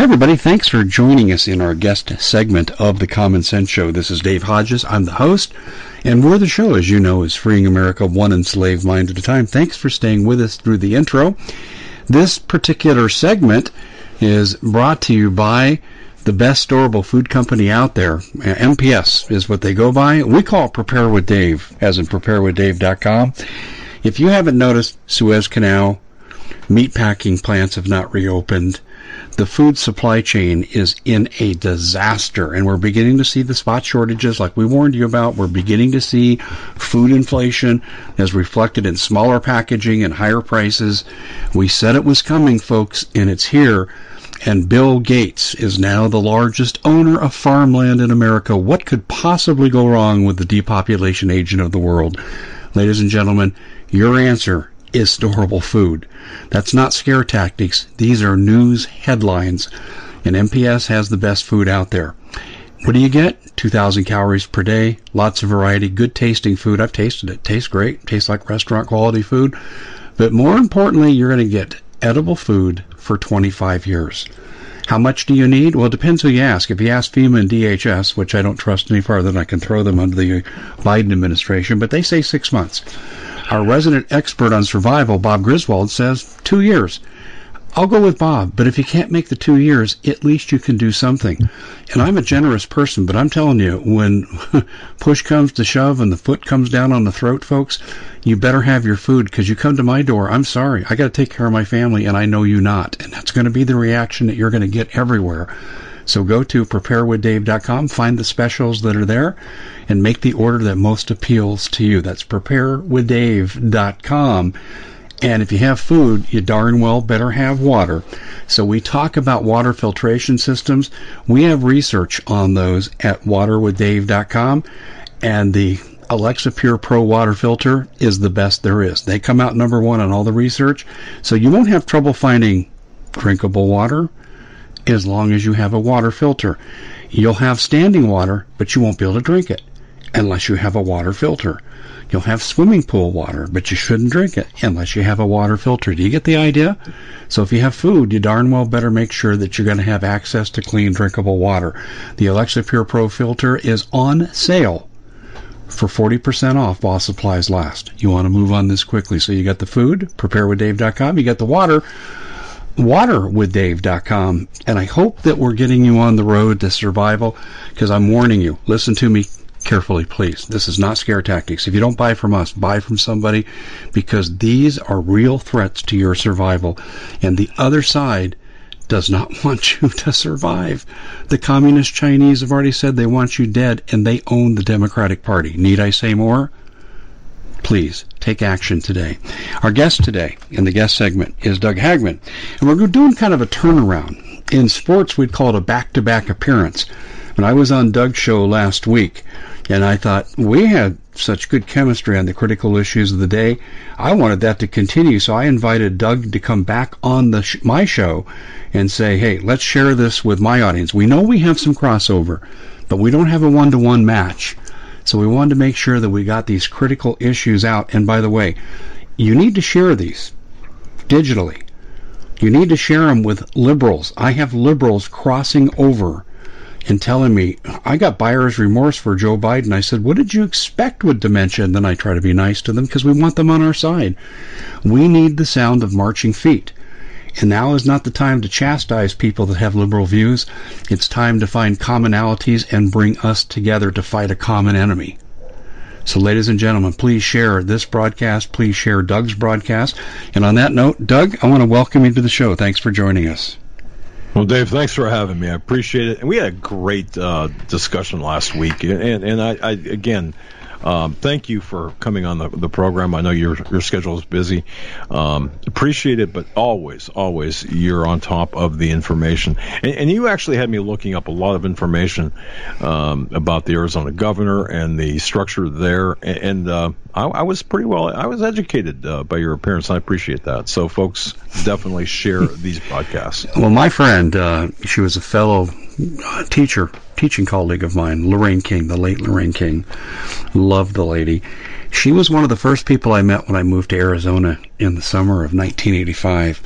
Hey everybody, thanks for joining us in our guest segment of the Common Sense Show. This is Dave Hodges. I'm the host, and we're the show, as you know, is freeing America one enslaved mind at a time. Thanks for staying with us through the intro. This particular segment is brought to you by the best storable food company out there. MPS is what they go by. We call it Prepare with Dave, as in preparewithdave.com. If you haven't noticed, Suez Canal, meatpacking plants have not reopened the food supply chain is in a disaster, and we're beginning to see the spot shortages like we warned you about. We're beginning to see food inflation as reflected in smaller packaging and higher prices. We said it was coming, folks, and it's here. And Bill Gates is now the largest owner of farmland in America. What could possibly go wrong with the depopulation agent of the world? Ladies and gentlemen, your answer is storable food. That's not scare tactics. These are news headlines. And MPS has the best food out there. What do you get? 2,000 calories per day, lots of variety, good tasting food. I've tasted it. Tastes great. Tastes like restaurant quality food. But more importantly, you're going to get edible food for 25 years. How much do you need? Well, it depends who you ask. If you ask FEMA and DHS, which I don't trust any farther than I can throw them under the Biden administration, but they say six months. Our resident expert on survival, Bob Griswold, says two years. I'll go with Bob, but if you can't make the two years, at least you can do something. And I'm a generous person, but I'm telling you, when push comes to shove and the foot comes down on the throat, folks, you better have your food because you come to my door. I'm sorry, I got to take care of my family, and I know you not. And that's going to be the reaction that you're going to get everywhere. So go to preparewithdave.com, find the specials that are there, and make the order that most appeals to you. That's preparewithdave.com. And if you have food, you darn well better have water. So we talk about water filtration systems. We have research on those at waterwithdave.com. And the Alexa Pure Pro water filter is the best there is. They come out number one on all the research. So you won't have trouble finding drinkable water as long as you have a water filter. You'll have standing water, but you won't be able to drink it unless you have a water filter. You'll have swimming pool water, but you shouldn't drink it unless you have a water filter. Do you get the idea? So if you have food, you darn well better make sure that you're going to have access to clean, drinkable water. The Alexa Pure Pro filter is on sale for 40% off while supplies last. You want to move on this quickly. So you got the food, preparewithdave.com. You got the water, waterwithdave.com. And I hope that we're getting you on the road to survival because I'm warning you. Listen to me carefully, please. This is not scare tactics. If you don't buy from us, buy from somebody because these are real threats to your survival. And the other side does not want you to survive. The communist Chinese have already said they want you dead and they own the Democratic Party. Need I say more? Please take action today. Our guest today in the guest segment is Doug Hagmann, and we're doing kind of a turnaround. In sports, we'd call it a back to back appearance. When I was on Doug's show last week, and I thought we had such good chemistry on the critical issues of the day. I wanted that to continue, so I invited Doug to come back on the sh- my show and say, "Hey, let's share this with my audience. We know we have some crossover, but we don't have a one-to-one match." So we wanted to make sure that we got these critical issues out. And by the way, you need to share these digitally. You need to share them with liberals. I have liberals crossing over and telling me, I got buyer's remorse for Joe Biden. I said, What did you expect with dementia? And then I try to be nice to them because we want them on our side. We need the sound of marching feet. And now is not the time to chastise people that have liberal views. It's time to find commonalities and bring us together to fight a common enemy. So, ladies and gentlemen, please share this broadcast. Please share Doug's broadcast. And on that note, Doug, I want to welcome you to the show. Thanks for joining us. Well, Dave, thanks for having me. I appreciate it. And we had a great uh, discussion last week. And, and I, I again, um, thank you for coming on the, the program. I know your your schedule is busy. Um, appreciate it, but always, always, you're on top of the information. And, and you actually had me looking up a lot of information um, about the Arizona governor and the structure there. And, and uh, I, I, was pretty well, I was educated uh, by your appearance. I appreciate that. So, folks, definitely share these podcasts. Well, my friend, uh, she was a fellow teacher, teaching colleague of mine, Lorraine King, the late Lorraine King. Loved the lady. She was one of the first people I met when I moved to Arizona in the summer of 1985.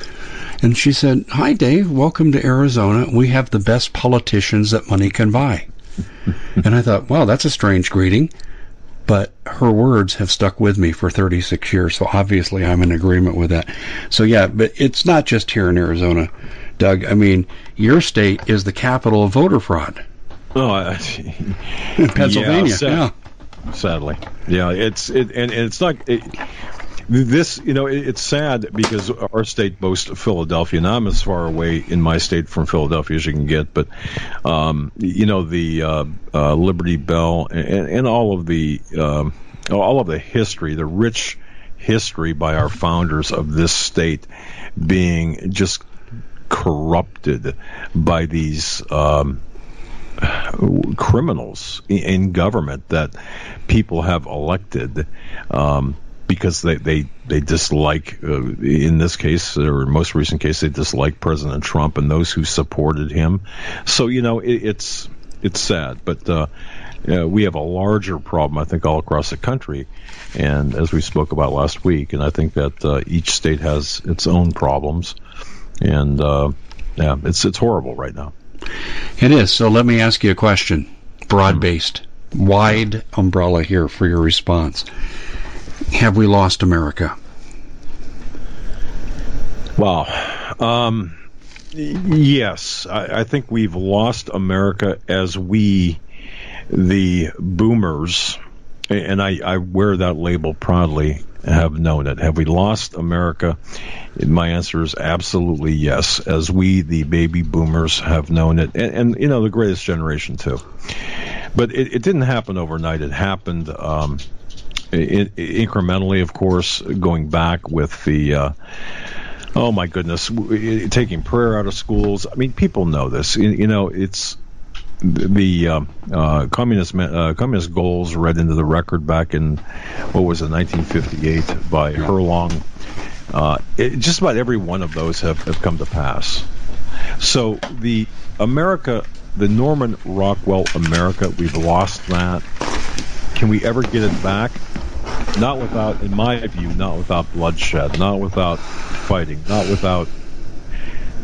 And she said, Hi, Dave. Welcome to Arizona. We have the best politicians that money can buy. and I thought, wow, that's a strange greeting. But her words have stuck with me for 36 years. So obviously I'm in agreement with that. So yeah, but it's not just here in Arizona. Doug, I mean, your state is the capital of voter fraud. Oh, I, Pennsylvania. Yeah, sad, yeah, sadly, yeah. It's it, and, and it's not. It, this, you know, it's sad because our state boasts Philadelphia, and I'm as far away in my state from Philadelphia as you can get. But, um, you know, the uh, uh, Liberty Bell and, and, all of the um, all of the history, the rich history by our founders of this state being just corrupted by these um, criminals in government that people have elected um, because they, they, they dislike, uh, in this case, or most recent case, they dislike President Trump and those who supported him. So, you know, it, it's, it's sad, but, uh, uh, we have a larger problem, I think, all across the country. And as we spoke about last week, and I think that uh, each state has its own problems. And uh, yeah, it's it's horrible right now. It is. So let me ask you a question, broad based, wide umbrella here for your response. Have we lost America? Wow. Um, yes, I, I think we've lost America as we, the boomers, and I, I wear that label proudly, have known it. Have we lost America? My answer is absolutely yes, as we, the baby boomers, have known it, and, and you know the greatest generation too. But it, it didn't happen overnight. It happened um, it, incrementally, of course, going back with the. Uh, oh my goodness, taking prayer out of schools. I mean, people know this. You know, it's the uh, uh, communist uh, communist goals read into the record back in what was it 1958 by Herlong. Uh, it, just about every one of those have, have come to pass. So the America, the Norman Rockwell America, we've lost that. Can we ever get it back? Not without, in my view, not without bloodshed, not without fighting, not without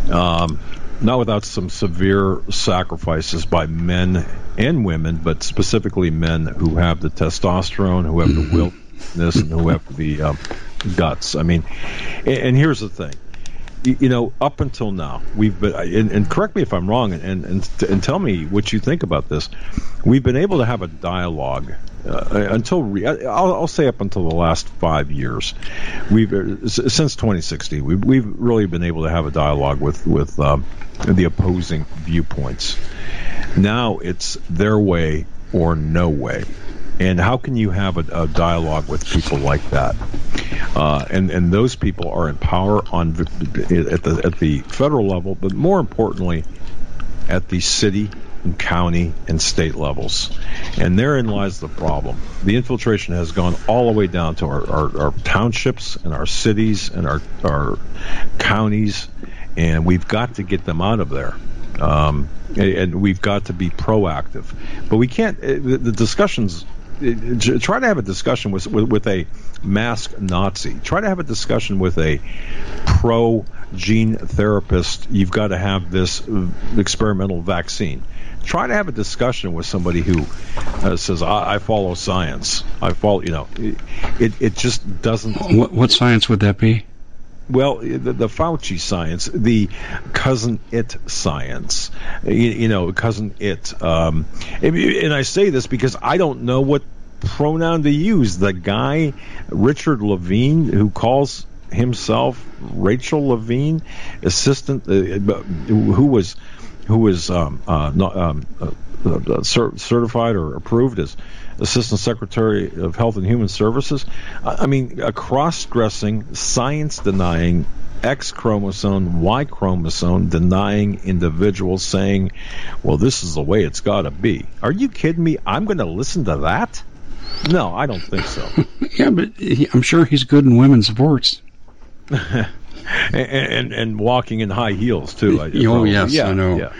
um, not without some severe sacrifices by men and women, but specifically men who have the testosterone, who have the willness, and who have the um, guts. I mean, and, and here's the thing: you know, up until now, we've been, and, and correct me if I'm wrong, and, and and tell me what you think about this. We've been able to have a dialogue uh, until re- I'll, I'll, say up until the last five years. We've uh, since 2016, we've we've really been able to have a dialogue with with um, the opposing viewpoints. Now it's their way or no way. And how can you have a, a dialogue with people like that? Uh, and and those people are in power on at the at the federal level, but more importantly, at the city and county and state levels. And therein lies the problem. The infiltration has gone all the way down to our, our, our townships and our cities and our, our counties, and we've got to get them out of there. Um, and we've got to be proactive. But we can't, uh, the, the discussions try to have a discussion with, with, with a mask Nazi. Try to have a discussion with a pro gene therapist. You've got to have this experimental vaccine. Try to have a discussion with somebody who uh, says, I, I, follow science." I follow, you know, it it just doesn't. What, what science would that be? Well, the, the, Fauci science, the cousin it science, you, you know, cousin it. Um, and I say this because I don't know what pronoun to use. The guy, Richard Levine, who calls himself Rachel Levine, assistant, uh, who was who was um, uh, not, um, uh, uh certified or approved as Assistant Secretary of Health and Human Services. I mean, a cross dressing, science denying, X chromosome, Y chromosome denying individual saying, well, this is the way it's got to be. Are you kidding me? I'm going to listen to that? No, I don't think so. yeah, but he, I'm sure he's good in women's sports. and, and, and walking in high heels too. I, oh yes, yeah, I know. Yeah.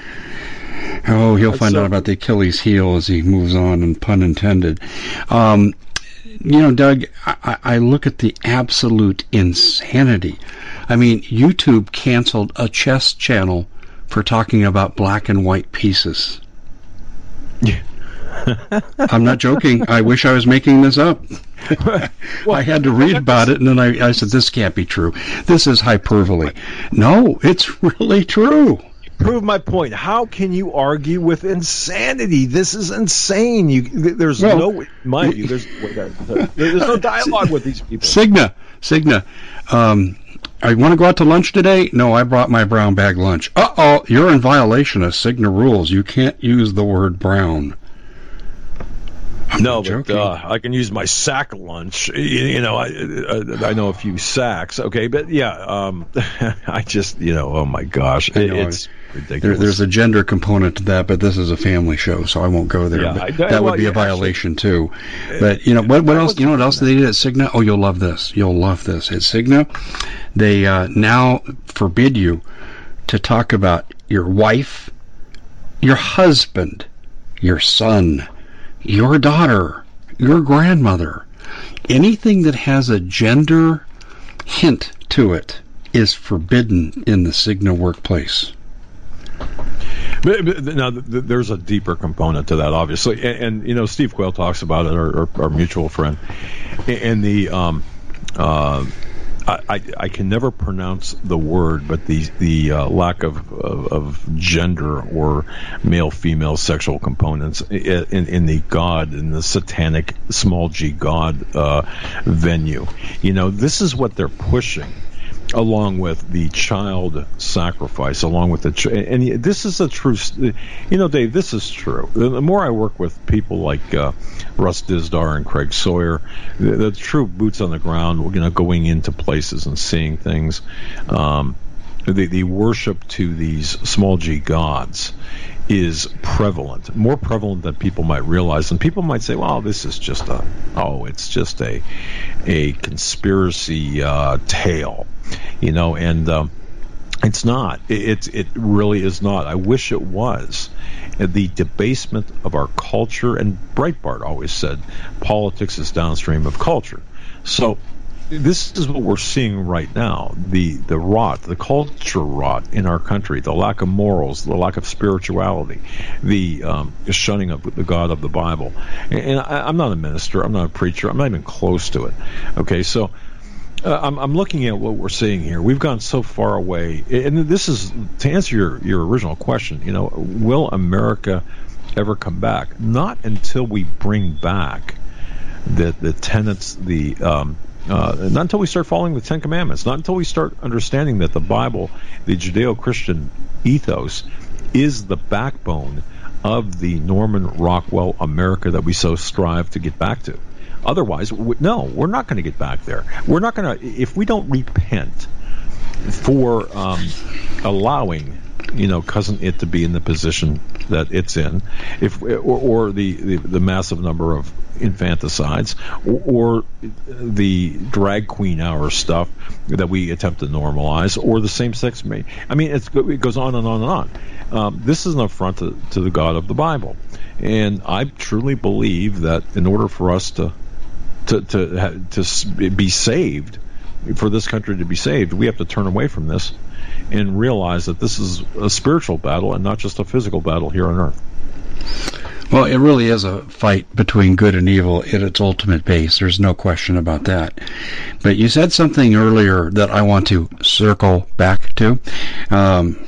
Oh, he'll find so, out about the Achilles heel as he moves on, and pun intended. Um, you know, Doug, I, I look at the absolute insanity. I mean, YouTube canceled a chess channel for talking about black and white pieces. Yeah. I'm not joking. I wish I was making this up. well, I had to read about it, and then I, I said, "This can't be true. This is hyperbole." No, it's really true prove my point. How can you argue with insanity? This is insane. You, there's well, no, mind you, there's there's no dialogue with these people. Cigna, Cigna. Um, I want to go out to lunch today. No, I brought my brown bag lunch. Uh oh, you're in violation of Cigna rules. You can't use the word brown. No, but uh, I can use my sack lunch. You, you know, I, I, I know a few sacks. Okay, but yeah, um, I just you know, oh my gosh, it, it's ridiculous. There, there's a gender component to that, but this is a family show, so I won't go there. Yeah, I, that well, would be a violation actually, too. But you know what? What else? You know what else they did at Cigna? Oh, you'll love this. You'll love this. At Cigna, they uh, now forbid you to talk about your wife, your husband, your son your daughter, your grandmother. Anything that has a gender hint to it is forbidden in the Cigna workplace. Now, there's a deeper component to that, obviously, and, and you know, Steve Quayle talks about it, our, our, our mutual friend, and the um, uh, I, I, can never pronounce the word, but the the uh, lack of, of, of gender or male female sexual components in, in the God in the satanic small g God uh, venue. You know, this is what they're pushing along with the child sacrifice, along with the ch- and this is a true. You know, Dave, this is true. The more I work with people like uh, Russ Dizdar and Craig Sawyer, the, the, true boots on the ground, you know, going into places and seeing things. Um, the, the worship to these small g gods is prevalent, more prevalent than people might realize. And people might say, "Well, this is just a oh, it's just a a conspiracy uh, tale," you know, and um, it's not. It, it it really is not. I wish it was. The debasement of our culture, and Breitbart always said, politics is downstream of culture. So this is what we're seeing right now the the rot the culture rot in our country the lack of morals the lack of spirituality the, um, shunning of the god of the bible and, and I, i'm not a minister i'm not a preacher i'm not even close to it okay so Uh, I'm, I'm looking at what we're seeing here. We've gone so far away, and this is to answer your your original question. You know, will America ever come back? Not until we bring back the the tenets, the um, uh, not until we start following the Ten Commandments, not until we start understanding that the Bible, the Judeo-Christian ethos, is the backbone of the Norman Rockwell America that we so strive to get back to. Otherwise, no, we're not going to get back there. We're not going to, if we don't repent for um, allowing you know, cousin it to be in the position that it's in, if or, or the, the, the massive number of infanticides, or, or, the drag queen hour stuff that we attempt to normalize, or the same sex mate. I mean, it goes on and on and on. Um, this is an affront to, to the God of the Bible, and I truly believe that in order for us to to to to be saved, for this country to be saved, we have to turn away from this and realize that this is a spiritual battle and not just a physical battle here on earth. Well, it really is a fight between good and evil at its ultimate base. There's no question about that. But you said something earlier that I want to circle back to. Um,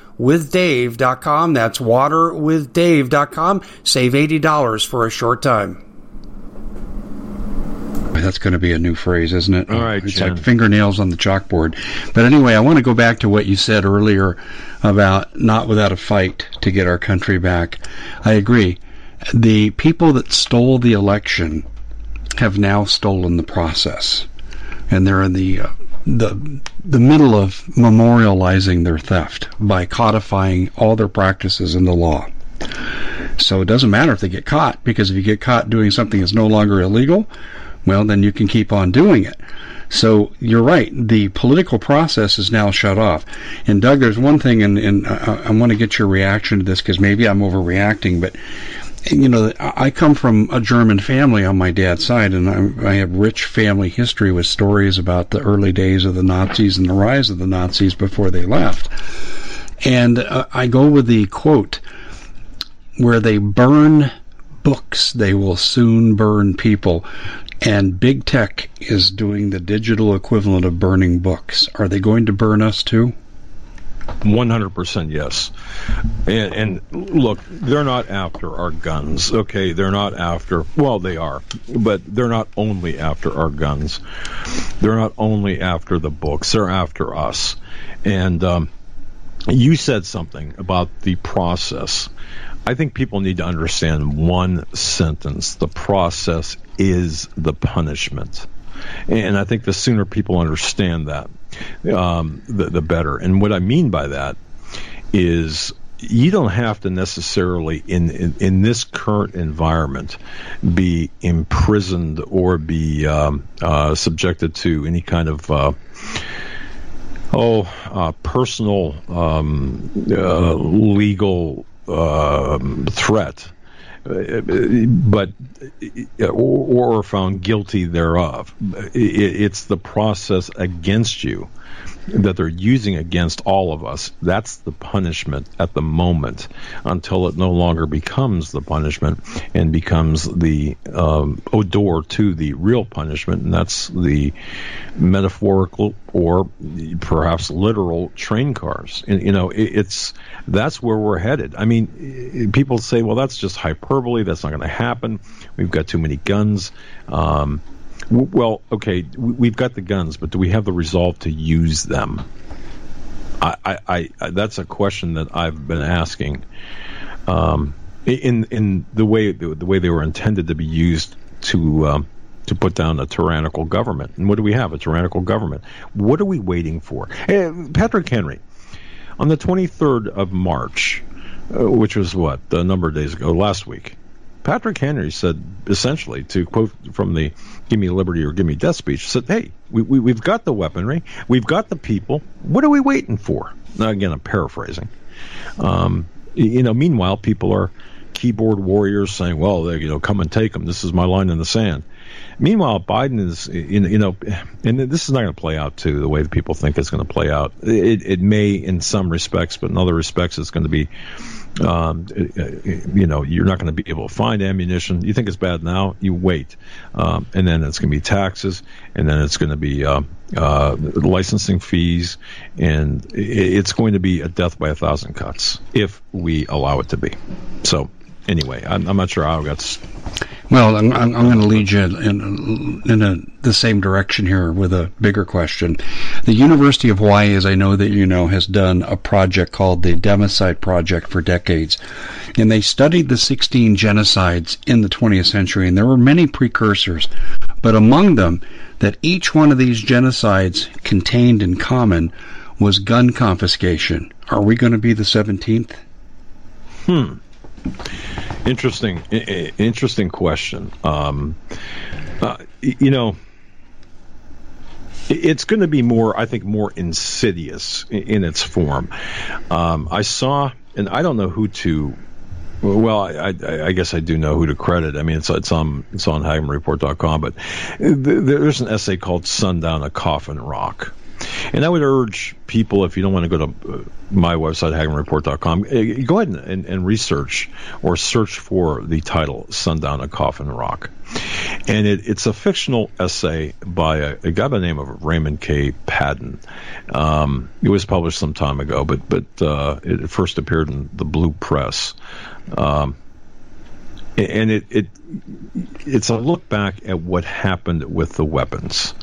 waterwithdave.com. That's waterwithdave.com. Save $80 for a short time. That's going to be a new phrase, isn't it? All right, it's Jen. like fingernails on the chalkboard. But anyway, I want to go back to what you said earlier about not without a fight to get our country back. I agree. The people that stole the election have now stolen the process, and they're in the uh, the the middle of memorializing their theft by codifying all their practices in the law. So it doesn't matter if they get caught because if you get caught doing something that's no longer illegal, well then you can keep on doing it. So you're right. The political process is now shut off. And Doug, there's one thing, and, and I, I want to get your reaction to this because maybe I'm overreacting, but you know, I come from a German family on my dad's side, and I, I have rich family history with stories about the early days of the Nazis and the rise of the Nazis before they left. And uh, I go with the quote where they burn books, they will soon burn people. and big tech is doing the digital equivalent of burning books. Are they going to burn us too? 100% yes. And, and, look, they're not after our guns, okay? They're not after, well, they are, but they're not only after our guns. They're not only after the books, they're after us. And um, you said something about the process. I think people need to understand one sentence the process is the punishment. And I think the sooner people understand that, um, the, the better. And what I mean by that is you don't have to necessarily in, in, in this current environment be imprisoned or be um, uh, subjected to any kind of uh, oh uh, personal um, uh, legal um, threat Uh, but uh, or, found guilty thereof. It's the process against you that they're using against all of us. That's the punishment at the moment until it no longer becomes the punishment and becomes the um, odor to the real punishment, and that's the metaphorical or perhaps literal train cars. And, you know, it, it's that's where we're headed. I mean, people say, well, that's just hyperbole. That's not going to happen. We've got too many guns. Um, well, okay, we've got the guns, but do we have the resolve to use them? I, I, I that's a question that I've been asking. Um, in in the way the, way they were intended to be used to um, to put down a tyrannical government. And what do we have? A tyrannical government. What are we waiting for? Hey, Patrick Henry, on the 23rd of March, uh, which was what a number of days ago, last week. Patrick Henry said essentially, to quote from the "Give me liberty or give me death" speech, said, "Hey, we, we, we've got the weaponry, we've got the people. What are we waiting for?" Now, again, I'm paraphrasing. Um, you know, meanwhile, people are keyboard warriors saying, "Well, they, you know, come and take them. This is my line in the sand." Meanwhile, Biden is, you know, and this is not going to play out too the way that people think it's going to play out. It, it may in some respects, but in other respects, it's going to be um, you know, you're not going to be able to find ammunition. You think it's bad now, you wait, um, and then it's going to be taxes, and then it's going to be uh, uh, licensing fees, and it's going to be a death by a thousand cuts if we allow it to be. So anyway, I'm, I'm not sure how I got. Well, I'm, I'm, I'm going to lead you in, in a, the same direction here with a bigger question. The University of Hawaii, as I know that you know, has done a project called the Democide Project for decades. And they studied the 16 genocides in the 20th century, and there were many precursors. But among them, that each one of these genocides contained in common was gun confiscation. Are we going to be the 17th? Hmm. Interesting, interesting question. Um, uh, you know, it's going to be more, I think, more insidious in its form. Um, I saw, and I don't know who to. Well, I, I, I, guess I do know who to credit. I mean, it's it's on it's on HagmannReport.com, but there's an essay called "Sundown: A Coffin Rock," And I would urge people, if you don't want to go to uh, my website, HagmannReport.com, uh, go ahead and, and, research or search for the title Sundown, a Coffin Rock. And it, it's a fictional essay by a, a, guy by the name of Raymond K. Padden. Um, it was published some time ago, but, but uh, it first appeared in the Blue Press. Um, and it, it it's a look back at what happened with the weapons.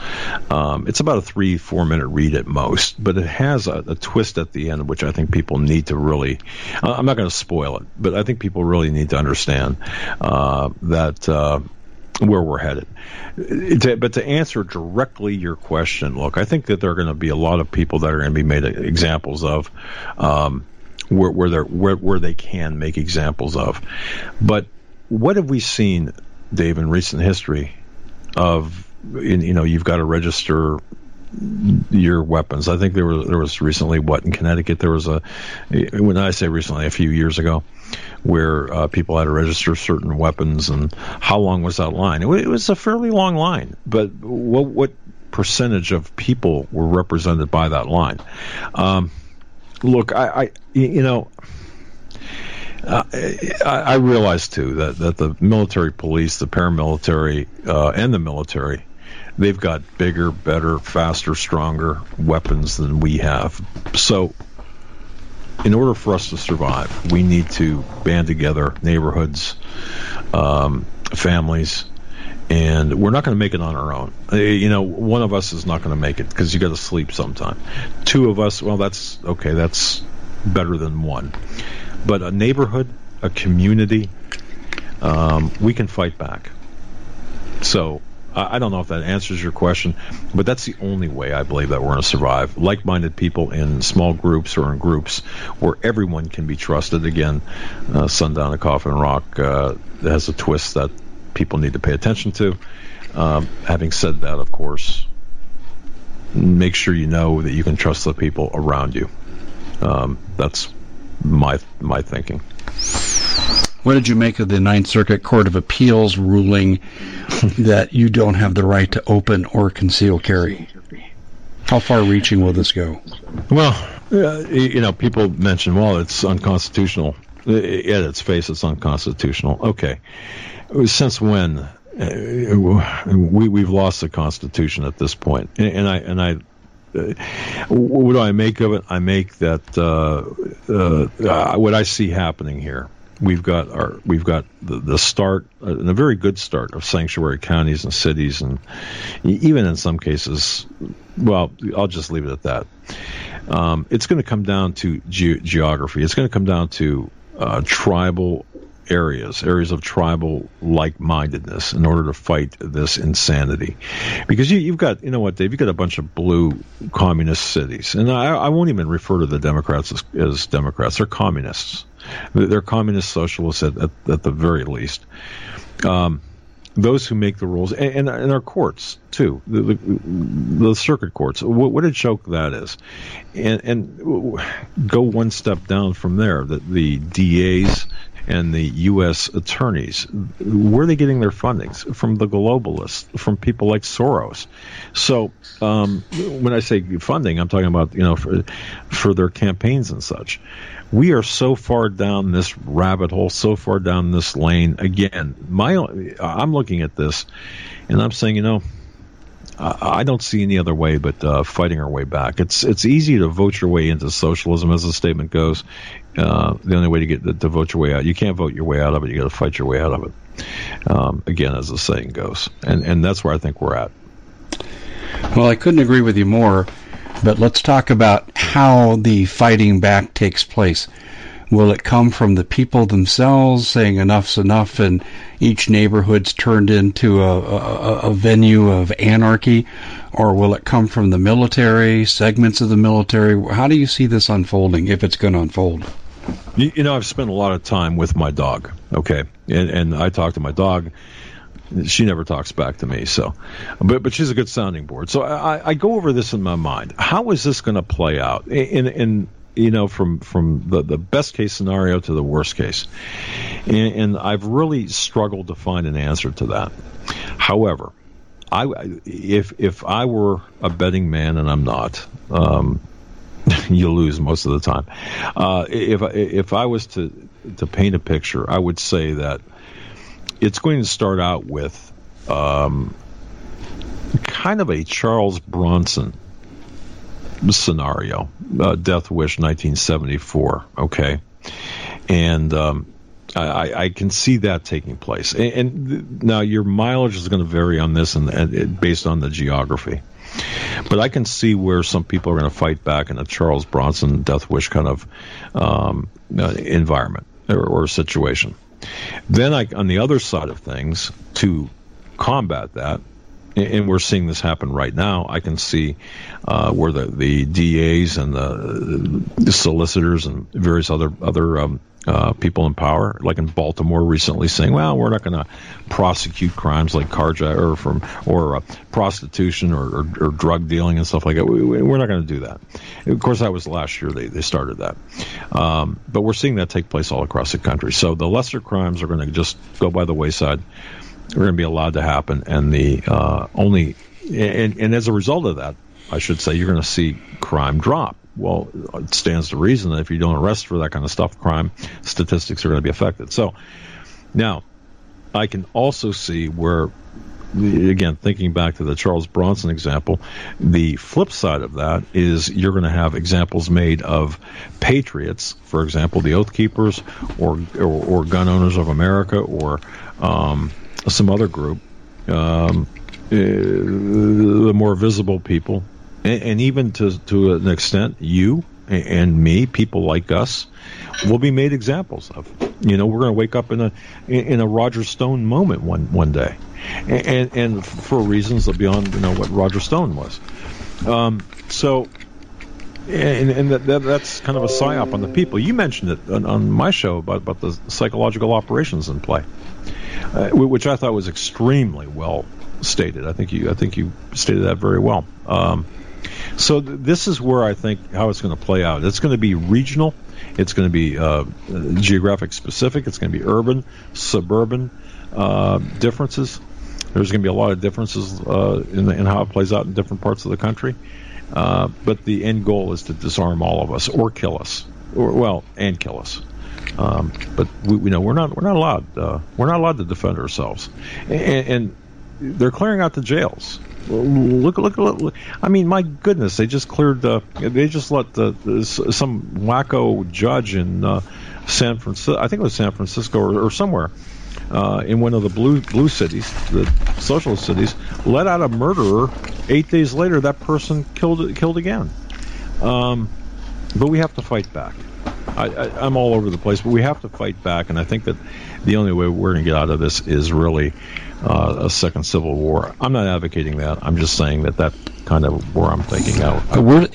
Um, it's about a three four minute read at most, but it has a, a twist at the end, which I think people need to really. Uh, I'm not going to spoil it, but I think people really need to understand uh, that. Uh, where we're headed. But to answer directly your question, look, I think that there are going to be a lot of people that are going to be made examples of, um, where where, where where they can make examples of, but what have we seen, Dave, in recent history of you know you've got to register your weapons. I think there was there was recently what in Connecticut there was a when I say recently a few years ago where uh, people had to register certain weapons and how long was that line? It, it was a fairly long line, but what what percentage of people were represented by that line? Um, look, I, I you know I, I realize too that, that the military police, the paramilitary, uh, and the military, they've got bigger, better, faster, stronger weapons than we have. So, in order for us to survive, we need to band together, neighborhoods, um, families, and we're not going to make it on our own. Uh, you know, one of us is not going to make it because you got to sleep sometime. Two of us, well, that's okay. That's better than one. But a neighborhood, a community, um, we can fight back. So I don't know if that answers your question, but that's the only way I believe that we're going to survive. Like-minded people in small groups or in groups where everyone can be trusted. Again, uh, Sundown and Coffin Rock uh, has a twist that people need to pay attention to. Um, having said that, of course, make sure you know that you can trust the people around you. Um, that's my my thinking. What did you make of the Ninth Circuit Court of Appeals ruling that you don't have the right to open or conceal carry? How far reaching will this go? Well, uh, you know, people mention, well, it's unconstitutional. At its face, it's unconstitutional. Okay. Since when? Uh, we we've lost the Constitution at this point, and, and I and I what do I make of it? I make that uh, uh, what I see happening here. We've got our we've got the, the start uh, and a very good start of sanctuary counties and cities, and even in some cases, well, I'll just leave it at that. Um, it's going to come down to ge- geography. It's going to come down to uh, tribal areas, areas of tribal like-mindedness, in order to fight this insanity. Because you, have got, you know what, Dave, you've got a bunch of blue communist cities, and I, I won't even refer to the Democrats as, as Democrats; they're communists. They're communist socialists at, at, at the very least. Um, those who make the rules and, and, and our courts too, the, the, the circuit courts. What, what, a joke that is, and, and go one step down from there. The, the DAs and the U.S. attorneys, where are they getting their fundings? From the globalists, from people like Soros. So um, when I say funding, I'm talking about you know for, for their campaigns and such. We are so far down this rabbit hole, so far down this lane. Again, my I'm looking at this, and I'm saying, you know, I don't see any other way but uh, fighting our way back. It's it's easy to vote your way into socialism, as the statement goes. Uh, the only way to get to vote your way out, you can't vote your way out of it. You got to fight your way out of it. Um, again, as the saying goes, and and that's where I think we're at. Well, I couldn't agree with you more. But let's talk about how the fighting back takes place. Will it come from the people themselves saying enough's enough and each neighborhood's turned into a, a, a, venue of anarchy? Or will it come from the military, segments of the military? How do you see this unfolding if it's going to unfold? You, you know, I've spent a lot of time with my dog, okay? And, and I talk to my dog she never talks back to me. So, but but she's a good sounding board. So I, I go over this in my mind. How is this going to play out in in you know from from the, the best case scenario to the worst case and, and, i've really struggled to find an answer to that however i if if i were a betting man and i'm not um, you lose most of the time uh, if if i was to to paint a picture i would say that it's going to start out with um, kind of a charles bronson scenario, uh, Death Wish 1974. Okay, and um, I, I, can see that taking place. And, and now your mileage is going to vary on this, and, and, based on the geography. But I can see where some people are going to fight back in a Charles Bronson Death Wish kind of um, uh, environment or, or situation. Then, I, on the other side of things, to combat that, and we're seeing this happen right now. I can see uh, where the, the DAs and the, the, solicitors and various other other um, uh, people in power, like in Baltimore recently, saying, "Well, we're not going to prosecute crimes like carjack or from or uh, prostitution or, or, or, drug dealing and stuff like that. We, are not going to do that." Of course, that was last year they they started that, um, but we're seeing that take place all across the country. So the lesser crimes are going to just go by the wayside are going to be allowed to happen, and the uh, only and, and as a result of that, I should say, you're going to see crime drop. Well, it stands to reason that if you don't arrest for that kind of stuff, crime statistics are going to be affected. So now, I can also see where again, thinking back to the Charles Bronson example, the flip side of that is you're going to have examples made of patriots, for example, the Oath Keepers or, or, or Gun Owners of America or um, some other group, um, uh, the more visible people, and, and even to, to an extent, you and me, people like us, will be made examples of. You know, we're going to wake up in a in a Roger Stone moment one one day, and and for reasons beyond you know what Roger Stone was. Um, so, and, and that, that, that's kind of a psyop on the people. You mentioned it on, on my show about about the psychological operations in play, uh, which I thought was extremely well stated. I think you I think you stated that very well. Um, so th- this is where I think how it's going to play out. It's going to be regional it's going to be uh, geographic specific. It's going to be urban, suburban uh, differences. There's going to be a lot of differences uh, in, the, in, how it plays out in different parts of the country. Uh, but the end goal is to disarm all of us or kill us, or well, and kill us. Um, but we, know we're not we're not allowed uh, we're not allowed to defend ourselves, and, and they're clearing out the jails. Look, look, look, I mean, my goodness, they just cleared. Uh, they just let the, the some wacko judge in uh, San Francisco. I think it was San Francisco or, or somewhere uh, in one of the blue blue cities, the socialist cities, let out a murderer. Eight days later, that person killed killed again. Um, but we have to fight back. I, am all over the place, but we have to fight back, and I think that the only way we're going to get out of this is really uh, a second civil war. I'm not advocating that. I'm just saying that that kind of where I'm thinking out. Uh,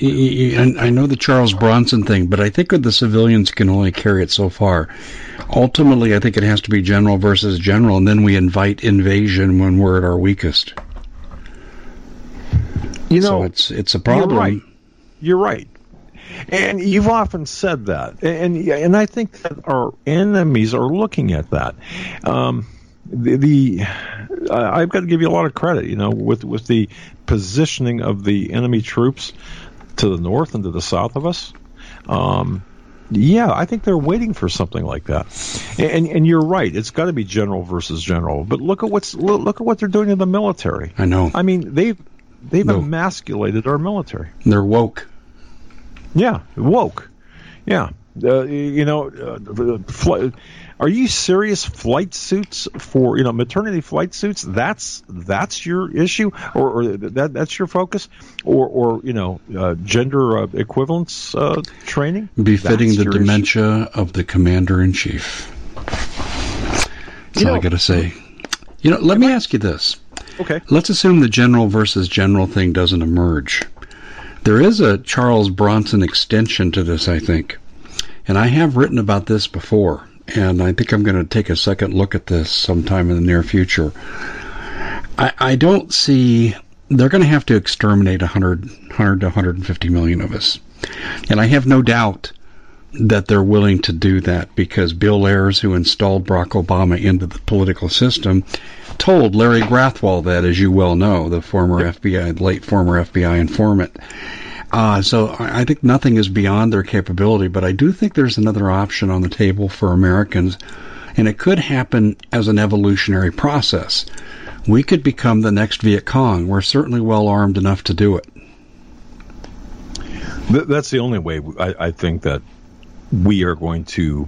I know the Charles Bronson thing, but I think that the civilians can only carry it so far. Ultimately, I think it has to be general versus general, and then we invite invasion when we're at our weakest. You know, so it's it's a problem. You're right. You're right. And you've often said that, and and I think that our enemies are looking at that. Um, the, the I've got to give you a lot of credit, you know, with with the positioning of the enemy troops to the north and to the south of us. Um, yeah, I think they're waiting for something like that. And and you're right; it's got to be general versus general. But look at what's look at what they're doing in the military. I know. I mean, they've they've no. emasculated our military. They're woke. Yeah, woke. Yeah, uh, you know, uh, are you serious? Flight suits for you know maternity flight suits? That's that's your issue, or, or that that's your focus, or or you know uh, gender uh, equivalence uh, training befitting that's the dementia issue. of the commander in chief. That's you all know, I got to say. You know, let me I, ask you this. Okay. Let's assume the general versus general thing doesn't emerge. There is a Charles Bronson extension to this, I think. And I have written about this before and I think I'm going to take a second look at this sometime in the near future. I, I don't see they're going to have to exterminate 100, 100 to 150 million of us, and I have no doubt that they're willing to do that because Bill Ayers, who installed Barack Obama into the political system, told Larry Grathwohl that, as you well know, the former FBI, late former FBI informant. Uh, so I think nothing is beyond their capability, but I do think there's another option on the table for Americans, and it could happen as an evolutionary process. We could become the next Viet Cong. We're certainly well armed enough to do it. That's the only way I, I think that we are going to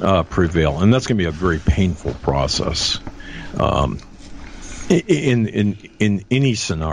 uh, prevail, and that's going to be a very painful process um, in in in any scenario.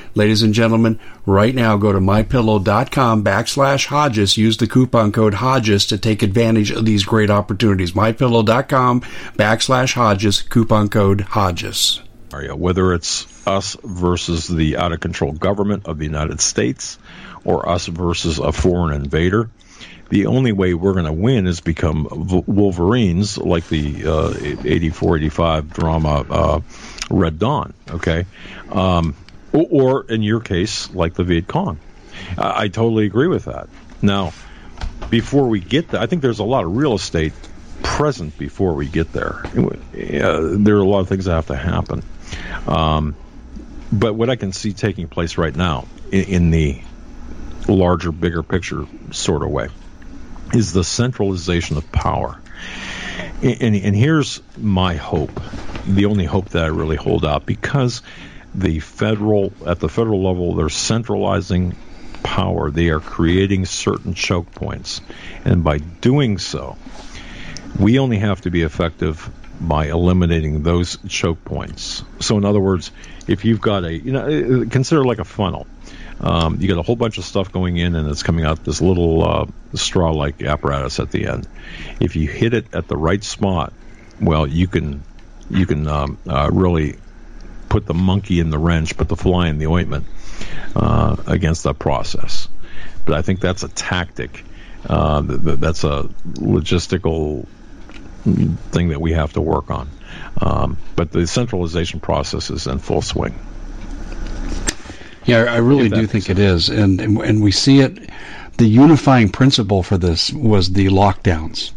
Ladies and gentlemen, right now go to mypillow.com backslash Hodges. Use the coupon code Hodges to take advantage of these great opportunities. Mypillow.com backslash Hodges, coupon code Hodges. Whether it's us versus the out of control government of the United States or us versus a foreign invader. The only way we're going to win is become Wolverines like the uh, 84 85 drama uh, Red Dawn, okay? Um, or, or, in your case, like the Viet Cong. I, I totally agree with that. Now, before we get there, I think there's a lot of real estate present before we get there. Uh, there are a lot of things that have to happen. Um, but what I can see taking place right now in, in the larger, bigger picture sort of way is the centralization of power. And, and, and, here's my hope, the only hope that I really hold out, because the federal at the federal level they're centralizing power. They are creating certain choke points, and by doing so, we only have to be effective by eliminating those choke points. So, in other words, if you've got a, you know, consider like a funnel. Um, you got a whole bunch of stuff going in, and it's coming out this little uh, straw-like apparatus at the end. If you hit it at the right spot, well, you can you can um, uh, really put the monkey in the wrench, put the fly in the ointment uh, against that process. But I think that's a tactic. Uh, that's a logistical thing that we have to work on. Um, but the centralization process is in full swing. Yeah, I really do think sense. it is, and, and and we see it. The unifying principle for this was the lockdowns.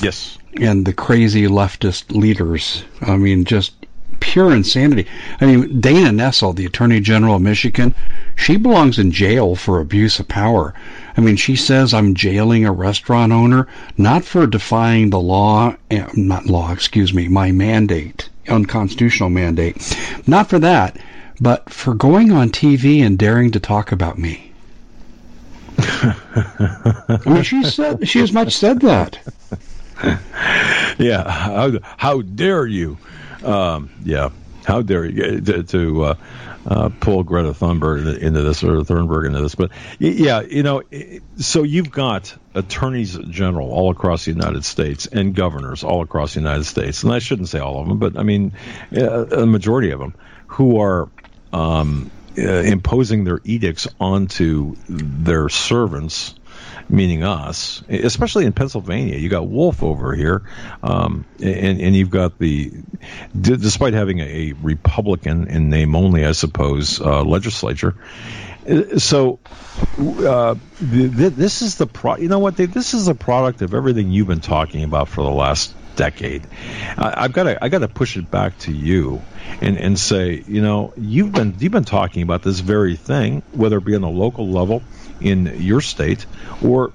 Yes. And the crazy leftist leaders. I mean, just pure insanity. I mean, Dana Nessel, the Attorney General of Michigan, she belongs in jail for abuse of power. I mean, she says I'm jailing a restaurant owner not for defying the law, eh, not law, excuse me, my mandate, unconstitutional mandate, not for that, but for going on TV and daring to talk about me. I mean, she said she as much said that. Yeah, how, how dare you? Um, yeah. How dare you to, to uh, uh, pull Greta Thunberg into this or Thunberg into this? But yeah, you know, so you've got attorneys general all across the United States and governors all across the United States, and I shouldn't say all of them, but I mean a majority of them who are um, uh, imposing their edicts onto their servants meaning us, especially in Pennsylvania. You got Wolf over here, um, and, and you've got the, despite having a, Republican in name only, I suppose, uh, legislature. So, uh, this is the pro. You know what? This is a product of everything you've been talking about for the last decade. I, have got to I got to push it back to you and and say, you know, you've been you've been talking about this very thing, whether it be on the local level in your state or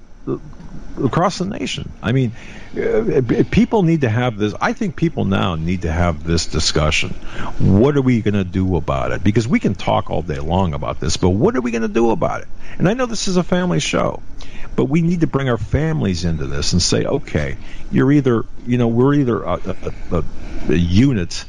across the nation. I mean, uh, people need to have this. I think people now need to have this discussion. What are we going to do about it? Because we can talk all day long about this, but what are we going to do about it? And I know this is a family show, but we need to bring our families into this and say, okay, you're either, you know, we're either a, a, a, a unit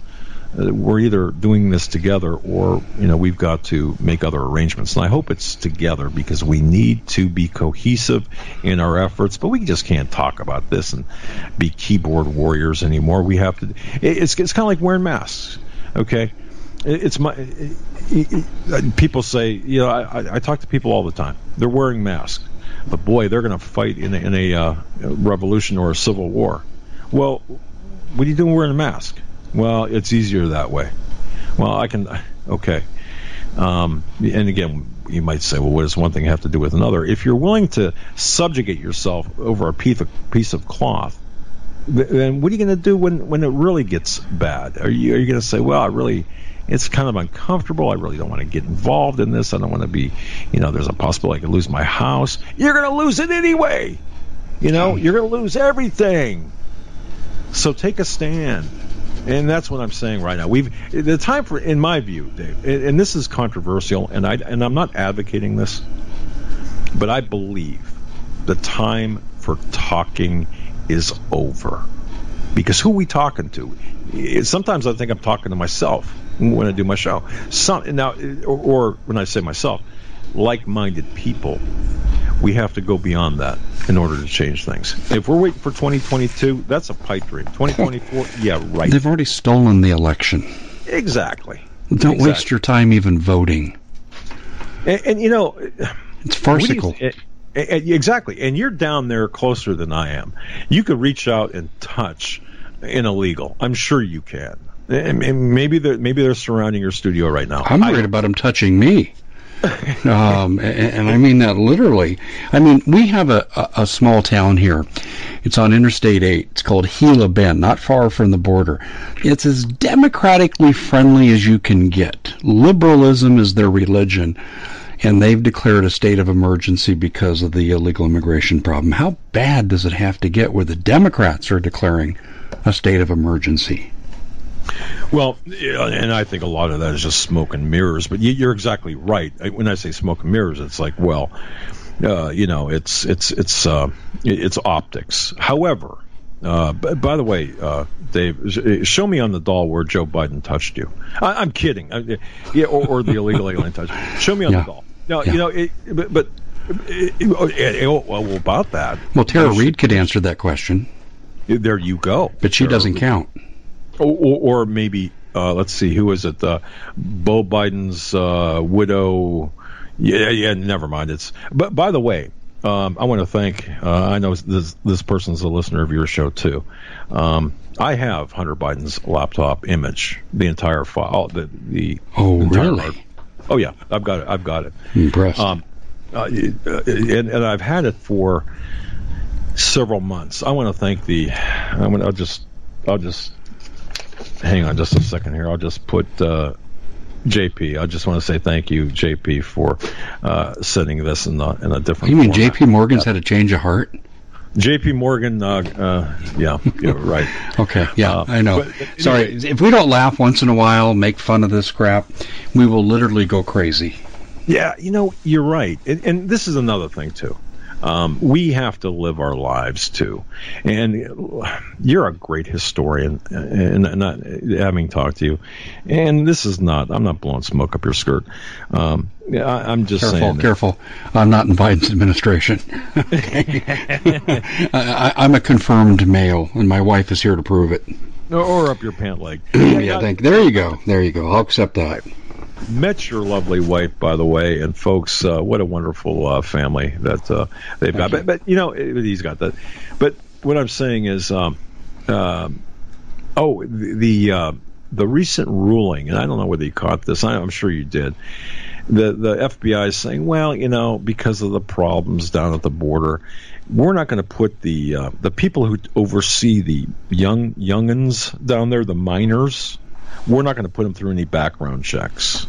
we're either doing this together or you know we've got to make other arrangements. And i hope it's together because we need to be cohesive in our efforts but we just can't talk about this and be keyboard warriors anymore. We have to it's, it's kind of like wearing masks okay? It's my it, it, people say you know I, I talk to people all the time. They're wearing masks but boy they're going to fight in a, in a uh, revolution or a civil war. Well what are you doing wearing a mask well, it's easier that way. Well, I can. Okay. Um, and again, you might say, well, what does one thing have to do with another? If you're willing to subjugate yourself over a piece of, piece of cloth, then what are you going to do when, when it really gets bad? Are you, are you going to say, well, I really, it's kind of uncomfortable. I really don't want to get involved in this. I don't want to be, you know, there's a possibility I could lose my house. You're going to lose it anyway. You know, you're going to lose everything. So take a stand. And that's what I'm saying right now. We've the time for, in my view, Dave, and this is controversial, and I and I'm not advocating this, but I believe the time for talking is over. Because who we talking to? Sometimes I think I'm talking to myself when I do my show. Some now, or, or when I say myself, like-minded people we have to go beyond that in order to change things. If we're waiting for 2022, that's a pipe dream. 2024, yeah, right. They've already stolen the election. Exactly. Don't exactly. waste your time even voting. And, and you know, it's farcical. You, exactly. And you're down there closer than I am. You could reach out and touch an illegal. I'm sure you can. And maybe they're maybe they're surrounding your studio right now. I'm worried about them touching me. um, and, and, I mean that literally. I mean, we have a, a, a, small town here. It's on Interstate 8. It's called Gila Bend, not far from the border. It's as democratically friendly as you can get. Liberalism is their religion, and they've declared a state of emergency because of the illegal immigration problem. How bad does it have to get where the Democrats are declaring a state of emergency? Well, and I think a lot of that is just smoke and mirrors. But you're exactly right. When I say smoke and mirrors, it's like, well, uh, you know, it's it's it's uh, it's optics. However, uh, by the way, uh, Dave, show me on the doll where Joe Biden touched you. I, am kidding. I, yeah, or, or, the illegal alien touched. You. Show me on yeah. the doll. No, yeah. you know, it, but, but it, it, oh, well, about that. Well, Tara Reid could answer that question. There you go. But she Tara doesn't Reid. count or, or maybe uh, let's see, who is it? Uh, Bo Biden's uh, widow. Yeah, yeah. Never mind. It's. But by the way, um, I want to thank. Uh, I know this this person's a listener of your show too. Um, I have Hunter Biden's laptop image, the entire file, the the. Oh really? Oh yeah, I've got it. I've got it. Impressed. Um, uh, and, and I've had it for several months. I want to thank the. I want. I'll just. I'll just hang on just a second here. I'll just put uh, JP. I just want to say thank you, JP, for uh, sending this in, a in a different. You mean format. JP Morgan's had a change of heart? JP Morgan, uh, uh, yeah, yeah, right. okay, yeah, uh, I know. But, Sorry, if we don't laugh once in a while, make fun of this crap, we will literally go crazy. Yeah, you know, you're right. and, and this is another thing, too. Um, we have to live our lives too. And you're a great historian, and not having talked to you. And this is not. I'm not blowing smoke up your skirt. Um, I, am just careful, saying. Careful, I'm not in Biden's administration. I, am a confirmed male, and my wife is here to prove it. Or up your pant leg. yeah, thank. There you go. There you go. I'll accept that met your lovely wife, by the way, and folks, uh, what a wonderful uh, family that uh, they've got. But, but, you know, he's got that. But what I'm saying is, um, um oh, the the, uh, the, recent ruling, and I don't know whether you caught this. I'm sure you did. The the FBI is saying, well, you know, because of the problems down at the border, we're not going to put the uh, the people who oversee the young youngins down there, the minors we're not going to put them through any background checks.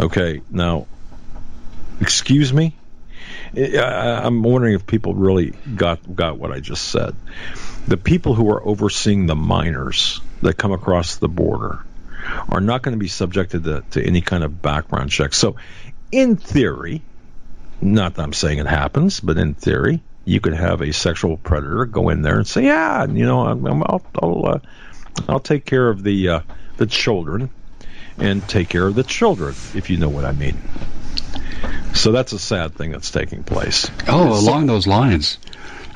Okay, now, excuse me. I, am wondering if people really got got what I just said. The people who are overseeing the minors that come across the border are not going to be subjected to, to any kind of background check. So, in theory, not that I'm saying it happens, but in theory, you could have a sexual predator go in there and say, "Yeah, you know, i will I'll, uh, I'll take care of the." Uh, the children and take care of the children, if you know what I mean. So that's a sad thing that's taking place. Oh, along those lines,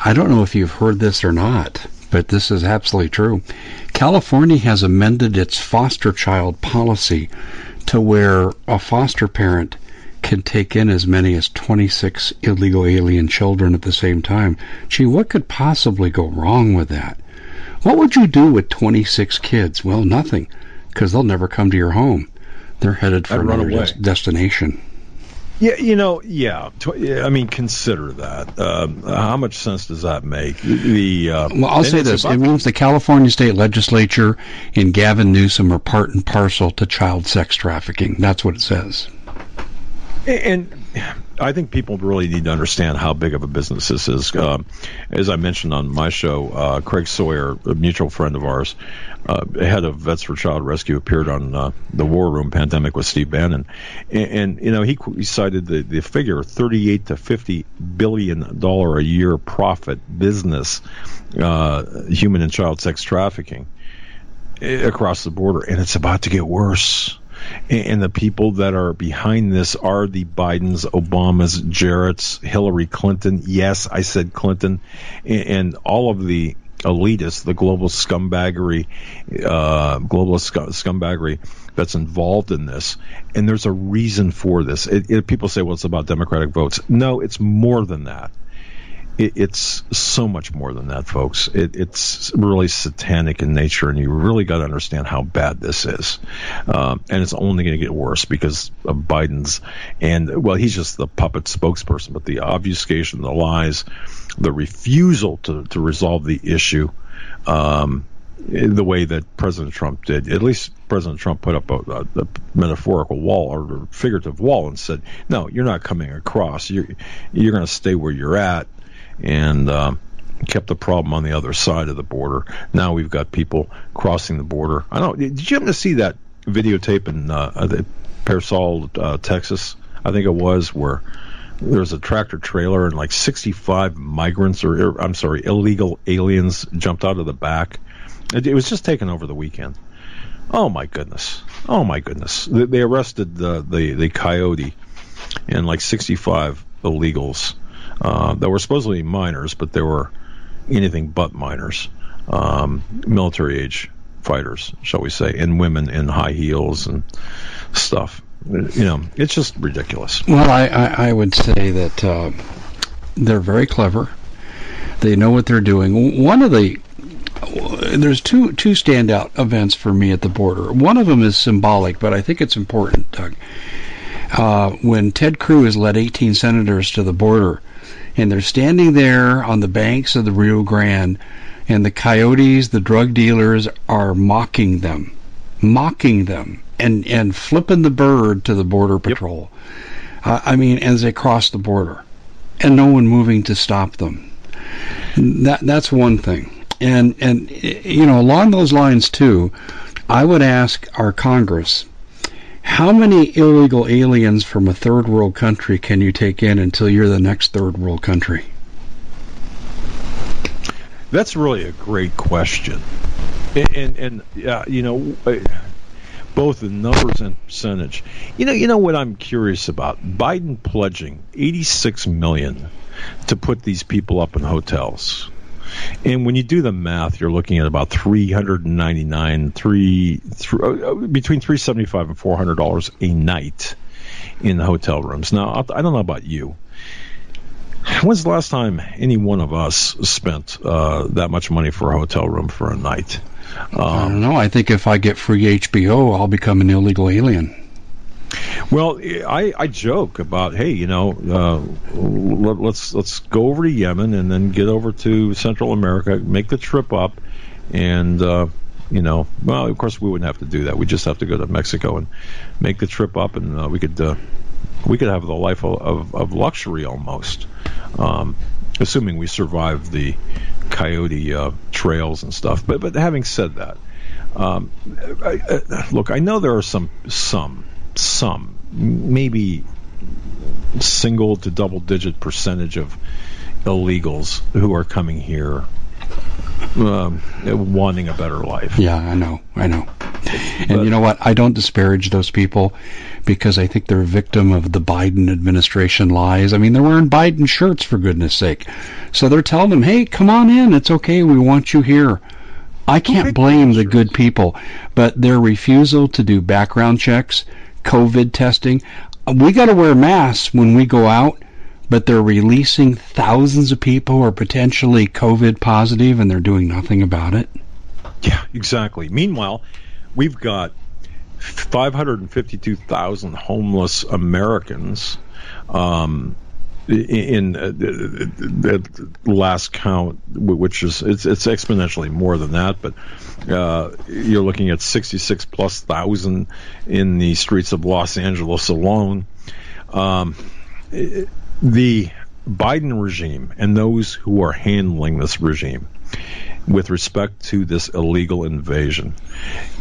I don't know if you've heard this or not, but this is absolutely true. California has amended its foster child policy to where a foster parent can take in as many as 26 illegal alien children at the same time. Gee, what could possibly go wrong with that? What would you do with 26 kids? Well, nothing because they'll never come to your home. They're headed for another des- destination. Yeah, you know, yeah. I mean, consider that. Um, how much sense does that make? The uh, well, I'll say this: it means the California state legislature and Gavin Newsom are part and parcel to child sex trafficking. That's what it says. And I think people really need to understand how big of a business this is. Uh, as I mentioned on my show, uh, Craig Sawyer, a mutual friend of ours, uh, head of Vets for Child Rescue, appeared on uh, the War Room Pandemic with Steve Bannon, and, and you know he, he cited the, the figure 38 to 50 billion dollar a year profit business, uh, human and child sex trafficking eh, across the border, and it's about to get worse and the people that are behind this are the Bidens, Obamas, Jarrett's, Hillary Clinton. Yes, I said Clinton, and all of the elitists, the global scumbaggery, uh, global scumbaggery that's involved in this, and there's a reason for this. It, it, people say, "Well, it's about Democratic votes." No, it's more than that it, it's so much more than that, folks. It, it's really satanic in nature, and you really got to understand how bad this is. Um, and it's only going to get worse because of Biden's and well, he's just the puppet spokesperson, but the obfuscation, the lies, the refusal to to resolve the issue. Um, the way that President Trump did. At least President Trump put up a, a, a, metaphorical wall or figurative wall and said, "No, you're not coming across. You're you're going to stay where you're at." And uh, kept the problem on the other side of the border. Now we've got people crossing the border. I don't. Did you happen to see that videotape in uh, uh, Texas? I think it was where there was a tractor trailer and like 65 migrants or I'm sorry, illegal aliens jumped out of the back. It, it was just taken over the weekend. Oh my goodness! Oh my goodness! They, they arrested the, the the coyote and like 65 illegals uh, that were supposedly minors, but they were anything but minors, um, military age fighters, shall we say, and women in high heels and stuff. You know, it's just ridiculous. Well, I, I, I would say that uh, they're very clever. They know what they're doing. One of the there's two two standout events for me at the border. One of them is symbolic, but I think it's important, Doug. Uh, when Ted Cruz led 18 senators to the border and they're standing there on the banks of the Rio Grande, and the coyotes, the drug dealers, are mocking them, mocking them, and and flipping the bird to the border patrol. Yep. Uh, I mean, as they cross the border, and no one moving to stop them. That that's one thing, and and you know along those lines too, I would ask our Congress how many illegal aliens from a third world country can you take in until you're the next third world country? That's really a great question. And, and, uh, you know, both the numbers and percentage. You know, you know what I'm curious about? Biden pledging 86 million to put these people up in hotels. And when you do the math, you're looking at about 399 three, th- uh, between 375 and 400 dollars a night in the hotel rooms. Now, I don't know about you. When's the last time any one of us spent uh, that much money for a hotel room for a night? Um, I don't know. I think if I get free HBO, I'll become an illegal alien. Well, I, I joke about hey, you know, uh, let, let's let's go over to Yemen and then get over to Central America, make the trip up, and uh, you know, well, of course we wouldn't have to do that. We just have to go to Mexico and make the trip up, and uh, we could uh, we could have the life of, of, of luxury almost, um, assuming we survive the coyote uh, trails and stuff. But but having said that, um, I, I, look, I know there are some some some, maybe single to double digit percentage of illegals who are coming here um, wanting a better life. Yeah, I know, I know. And but, you know what? I don't disparage those people because I think they're a victim of the Biden administration lies. I mean, they're wearing Biden shirts for goodness sake. So they're telling them, "Hey, come on in. It's okay. We want you here." I can't blame the good people, but their refusal to do background checks COVID testing. We got to wear masks when we go out, but they're releasing thousands of people who are potentially COVID positive and they're doing nothing about it. Yeah, exactly. Meanwhile, we've got 552,000 homeless Americans. Um, in uh, last count, which is it's, it's exponentially more than that, but uh, you're looking at 66 plus thousand in the streets of Los Angeles alone. Um, the Biden regime and those who are handling this regime with respect to this illegal invasion.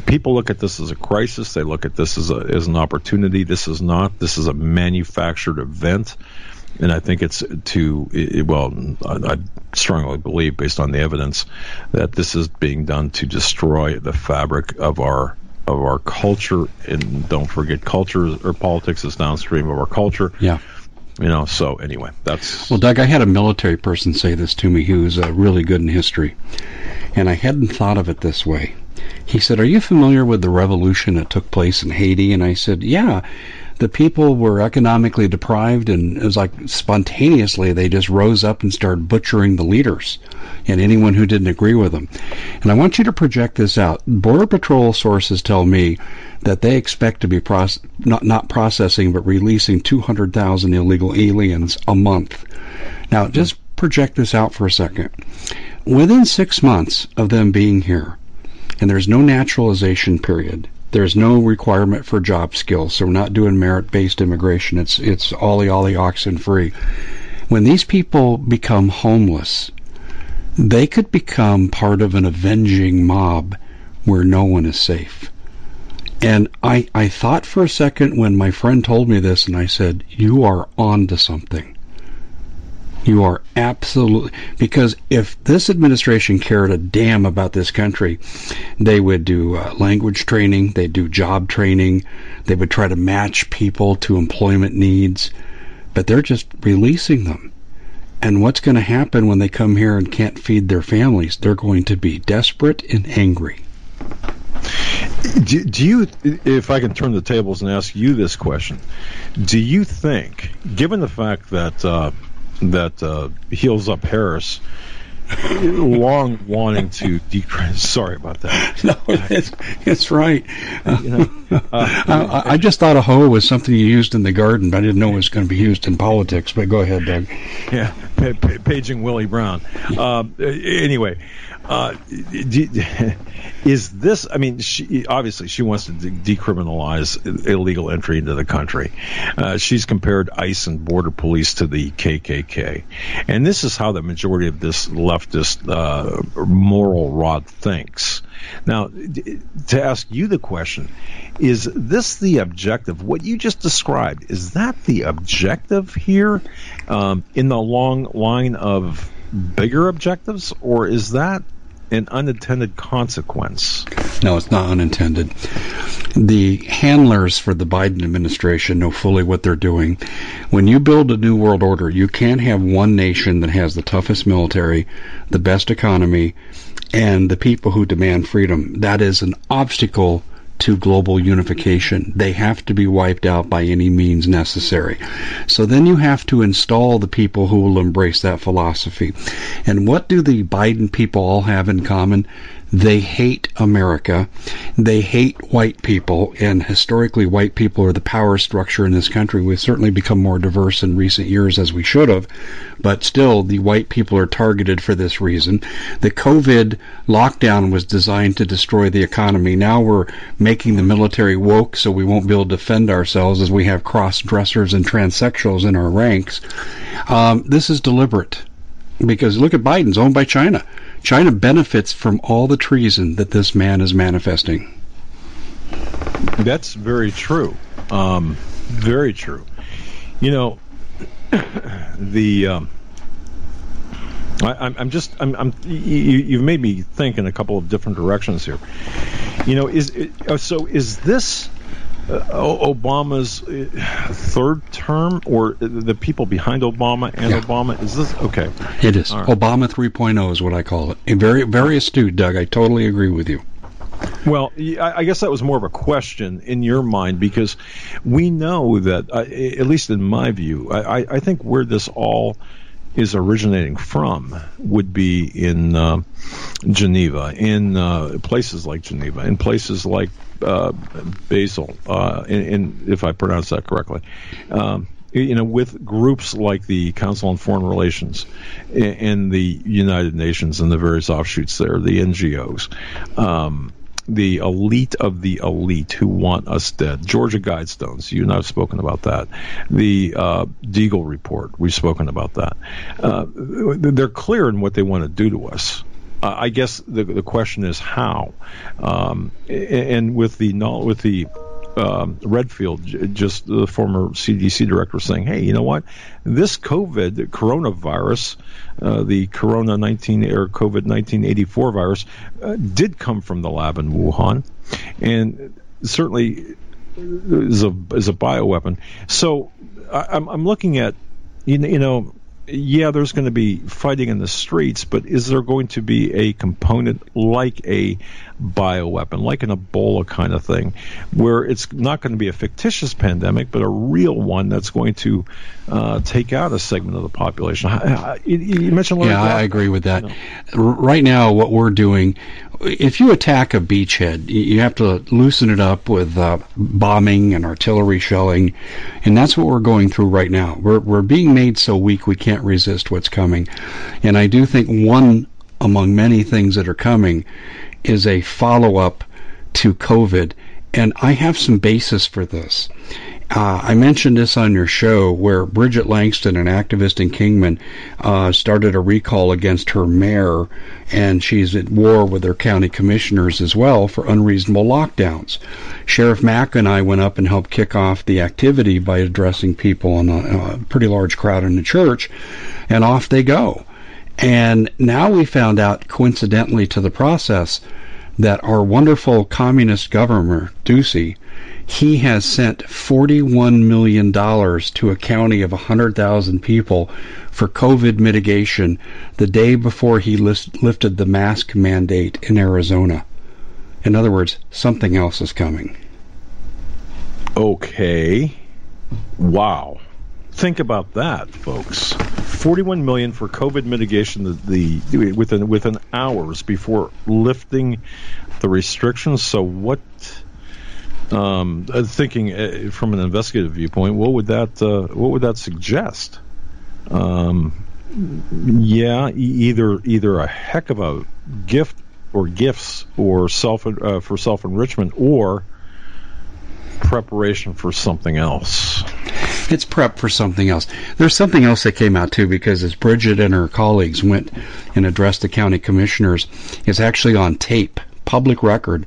People look at this as a crisis. They look at this as, a, as an opportunity. This is not. This is a manufactured event and I think it's to it, well, I, I, strongly believe, based on the evidence, that this is being done to destroy the fabric of our of our culture. And don't forget, culture or politics is downstream of our culture. Yeah. You know. So anyway, that's well, Doug. I had a military person say this to me. Was uh, really good in history. and I hadn't thought of it this way. He said, Are you familiar with the revolution that took place in Haiti? And I said, Yeah. The people were economically deprived, and it was like spontaneously they just rose up and started butchering the leaders and anyone who didn't agree with them. And I want you to project this out. Border Patrol sources tell me that they expect to be proce- not, not processing but releasing 200,000 illegal aliens a month. Now, just project this out for a second. Within six months of them being here, and there's no naturalization period, there's no requirement for job skills, so we're not doing merit-based immigration. It's it's ollie ollie oxen free. When these people become homeless, they could become part of an avenging mob where no one is safe. And I, I thought for a second when my friend told me this, and I said, You are on to something. You are absolutely because if this administration cared a damn about this country, they would do uh, language training, they'd do job training, they would try to match people to employment needs, but they're just releasing them. And what's going to happen when they come here and can't feed their families? They're going to be desperate and angry. Do, do, you, if I can turn the tables and ask you this question, do you think, given the fact that uh, that uh, heels up Harris long wanting to decrease. Sorry about that. No, it's, it's right. Uh, you know, uh, I, I, just thought a hoe was something you used in the garden, but I didn't know it was going to be used in politics. But go ahead, Doug. Yeah, paging Willie Brown. Uh, anyway, uh, is this? I mean, she obviously she wants to de- decriminalize illegal entry into the country. Uh, she's compared ICE and border police to the KKK, and this is how the majority of this leftist uh, moral rod thinks. Now, to ask you the question, is this the objective? What you just described is that the objective here um, in the long line of bigger objectives, or is that an unintended consequence. No, it's not unintended. The handlers for the Biden administration know fully what they're doing. When you build a new world order, you can't have one nation that has the toughest military, the best economy, and the people who demand freedom. That is an obstacle to global unification. They have to be wiped out by any means necessary. So then you have to install the people who will embrace that philosophy. And what do the Biden people all have in common? They hate America. They hate white people, and historically, white people are the power structure in this country. We've certainly become more diverse in recent years as we should have, but still, the white people are targeted for this reason. The COVID lockdown was designed to destroy the economy. Now we're making the military woke so we won't be able to defend ourselves as we have cross dressers and transsexuals in our ranks. Um, this is deliberate because look at Biden's owned by China. China benefits from all the treason that this man is manifesting. That's very true. Um, very true. You know, the. Um, I, am just I'm, I'm you, have made me think in a couple of different directions here. You know, is so is this Obama's uh, third term, or the people behind Obama and yeah. Obama? Is this okay? It is. Right. Obama 3.0 is what I call it. very, very astute, Doug. I totally agree with you. Well, I guess that was more of a question in your mind because we know that, uh, at least in my view, I, I think where this all is originating from would be in uh, Geneva, in uh, places like Geneva, in places like uh, Basel, uh, in, in, if I pronounce that correctly. Um, you know, with groups like the Council on Foreign Relations and the United Nations and the various offshoots there, the NGOs, um, the elite of the elite who want us dead. Georgia Guidestones, you and I have spoken about that. The uh, Deagel Report, we've spoken about that. Uh, they're clear in what they want to do to us. Uh, I guess the the question is how, um, and with the with the um, Redfield, just the former CDC director, saying, "Hey, you know what? This COVID, coronavirus, uh, the Corona 19 or COVID 1984 virus, uh, did come from the lab in Wuhan, and certainly is a is a bioweapon. So I, I'm I'm looking at you know yeah, there's going to be fighting in the streets, but is there going to be a component like a bioweapon, like an Ebola kind of thing, where it's not going to be a fictitious pandemic, but a real one that's going to uh, take out a segment of the population? You, mentioned yeah, I agree with that. You know. Right now, what we're doing, if you attack a beachhead, you have to loosen it up with uh, bombing and artillery shelling, and that's what we're going through right now. We're we're being made so weak we can't resist what's coming, and I do think one among many things that are coming is a follow up to COVID, and I have some basis for this. Uh, I mentioned this on your show where Bridget Langston, an activist in Kingman, uh, started a recall against her mayor, and she's at war with her county commissioners as well for unreasonable lockdowns. Sheriff Mack and I went up and helped kick off the activity by addressing people in a, a pretty large crowd in the church, and off they go. And now we found out, coincidentally to the process, that our wonderful communist governor, Ducey, he has sent $41 million to a county of 100,000 people for COVID mitigation the day before he list, lifted the mask mandate in Arizona. In other words, something else is coming. Okay. Wow. Think about that, folks. 41 million for COVID mitigation the, the within within hours before lifting the restrictions. So what um, uh, thinking uh, from an investigative viewpoint, what would that uh, what would that suggest? Um, yeah, either either a heck of a gift or gifts or self uh, for self enrichment or preparation for something else. It's prep for something else. There's something else that came out too because as Bridget and her colleagues went and addressed the county commissioners, it's actually on tape, public record,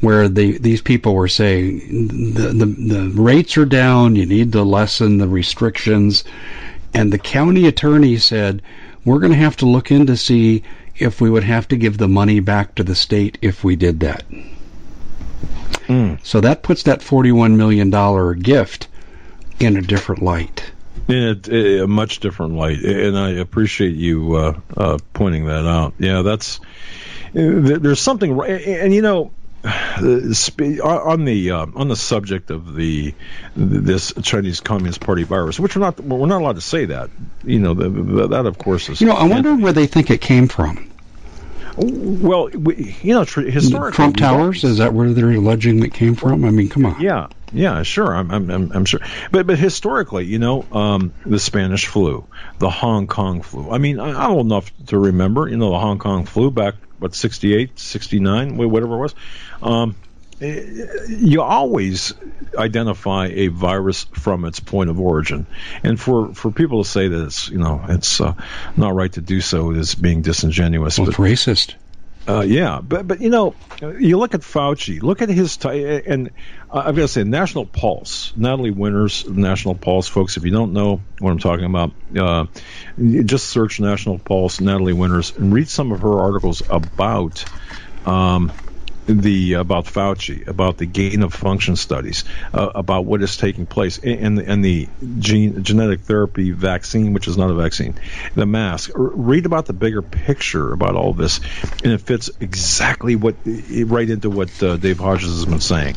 where the, these people were saying the, the, the rates are down, you need to lessen the restrictions. And the county attorney said, we're going to have to look in to see if we would have to give the money back to the state if we did that. Mm. So that puts that $41 million gift in a different light. In a, a, much different light, and I appreciate you uh, uh, pointing that out. Yeah, that's there's something, and you know, on the uh, on the subject of the this Chinese Communist Party virus, which we're not we're not allowed to say that. You know, the, the, that of course is. You know, I wonder where they think it came from. Well, we, you know, historically, Trump Towers is that where they're alleging it came from? I mean, come on. Yeah, yeah, sure. I'm, I'm, I'm sure. But, but historically, you know, um, the Spanish flu, the Hong Kong flu. I mean, I'm old enough to remember, you know, the Hong Kong flu back what 68, 69, whatever it was. Um, you always identify a virus from its point of origin, and for, for people to say that it's you know it's uh, not right to do so is being disingenuous. Well, but, it's racist. Uh, yeah, but but you know, you look at Fauci, look at his t- and uh, I've got to say, National Pulse, Natalie Winters, National Pulse, folks. If you don't know what I'm talking about, uh, just search National Pulse, Natalie Winters, and read some of her articles about. Um, the about Fauci, about the gain of function studies, uh, about what is taking place, and and the gene, genetic therapy vaccine, which is not a vaccine, the mask. Read about the bigger picture about all this, and it fits exactly what right into what uh, Dave Hodges has been saying.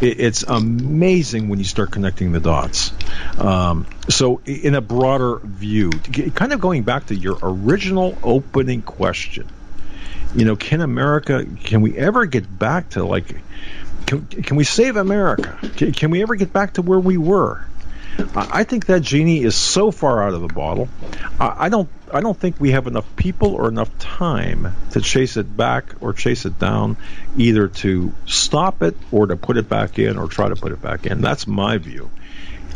It, it's amazing when you start connecting the dots. Um, so, in a broader view, kind of going back to your original opening question you know, can America, can we ever get back to like, can, can we save America? Can, can we ever get back to where we were? I think that genie is so far out of the bottle. I don't. I don't think we have enough people or enough time to chase it back or chase it down, either to stop it or to put it back in or try to put it back in. That's my view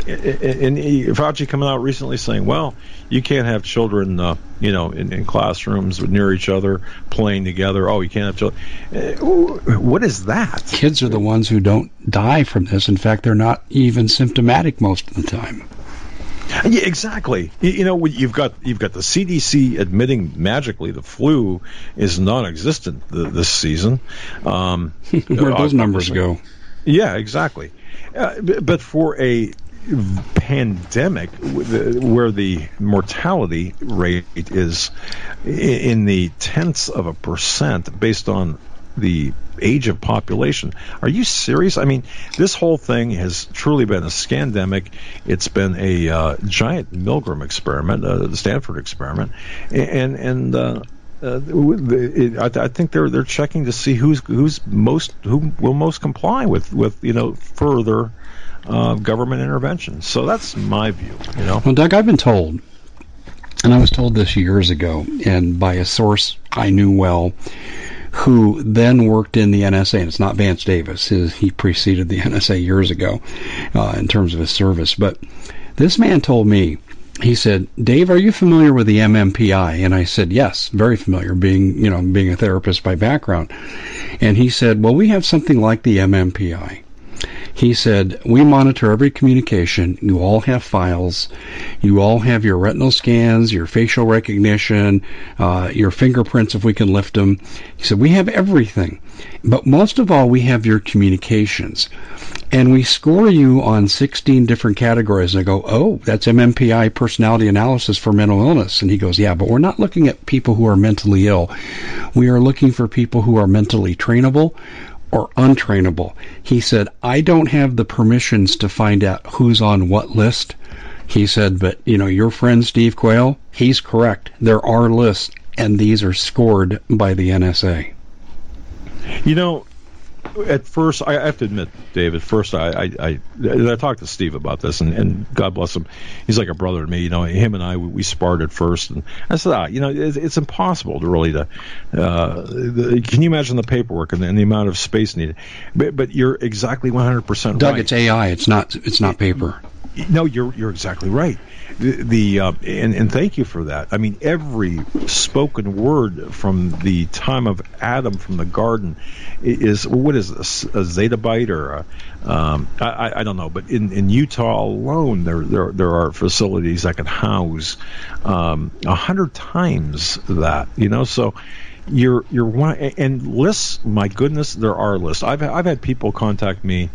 and Fauci coming out recently saying, "Well, you can't have children, uh, you know, in, in, classrooms near each other playing together. Oh, you can't have children. Uh, what is that? Kids are the ones who don't die from this. In fact, they're not even symptomatic most of the time." Yeah, exactly. You, know, you've got you've got the CDC admitting magically the flu is non-existent this season. Um, Where those numbers go? Yeah, exactly. Uh, but for a pandemic where the mortality rate is in the tenths of a percent based on the age of population. Are you serious? I mean, this whole thing has truly been a scandemic. It's been a uh, giant Milgram experiment, uh, the Stanford experiment, and and. Uh, uh, it, I, I, think they're they're checking to see who's who's most who will most comply with with you know further uh, government intervention. So that's my view. You know. Well, Doug, I've been told, and I was told this years ago, and by a source I knew well, who then worked in the NSA, and it's not Vance Davis. His, he preceded the NSA years ago uh, in terms of his service. But this man told me, he said, "Dave, are you familiar with the MMPI?" And I said, "Yes, very familiar, being you know being a therapist by background." And he said, "Well, we have something like the MMPI." He said, We monitor every communication. You all have files. You all have your retinal scans, your facial recognition, uh, your fingerprints if we can lift them. He said, We have everything. But most of all, we have your communications. And we score you on 16 different categories. And I go, Oh, that's MMPI personality analysis for mental illness. And he goes, Yeah, but we're not looking at people who are mentally ill. We are looking for people who are mentally trainable or untrainable. He said, I don't have the permissions to find out who's on what list. He said, but you know, your friend Steve Quayle, he's correct. There are lists, and these are scored by the NSA. You know, at first, I have to admit, Dave. At first, I I, I, I talked to Steve about this, and, and God bless him, he's like a brother to me. You know, him and I we, we sparred at first, and I said, ah, you know, it's, it's impossible to really to. Uh, the, can you imagine the paperwork and the, and the amount of space needed? But, but you're exactly 100 percent right. Doug, it's AI. It's not. It's not paper. No, you're you're exactly right the, the uh, and, and thank you for that. I mean, every spoken word from the time of Adam from the garden is what is this, a zettabyte or a, um, I, I don't know, but in, in Utah alone, there, there there are facilities that can house um, a um, hundred times that. You know, so you're you're one and lists. My goodness, there are lists. I've I've had people contact me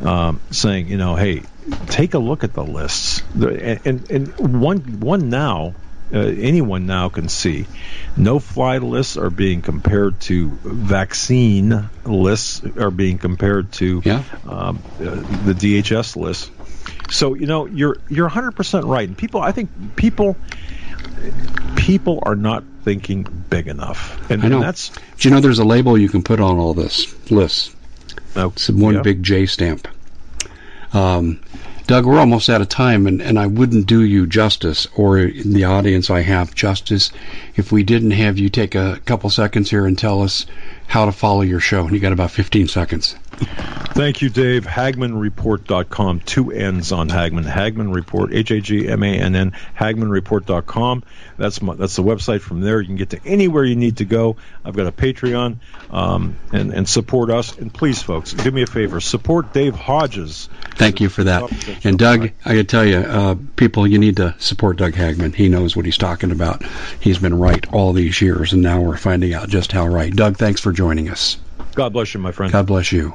um, saying, you know, hey, take a look at the lists. And, and, and one one now, uh, anyone now can see, no fly lists are being compared to vaccine lists are being compared to yeah. um, uh, the DHS list. So you know you're you're 100 percent right. And people, I think people people are not thinking big enough. And, I know. And that's. Do you know there's a label you can put on all this lists? Oh, it's one yeah. big J stamp. Um, Doug, we're almost out of time, and, and I wouldn't do you justice or the audience I have justice if we didn't have you take a couple seconds here and tell us how to follow your show. And you got about 15 seconds. Thank you, Dave. HagmannReport.com. Two N's on Hagmann. Hagmann Report, H A G M A N N, HagmannReport.com. That's my, that's the website. From there, you can get to anywhere you need to go. I've got a Patreon um, and, and support us. And please, folks, do me a favor support Dave Hodges. Thank you for that. And Doug, I got to tell you, uh, people, you need to support Doug Hagmann. He knows what he's talking about. He's been right all these years, and now we're finding out just how right. Doug, thanks for joining us. God bless you, my friend. God bless you.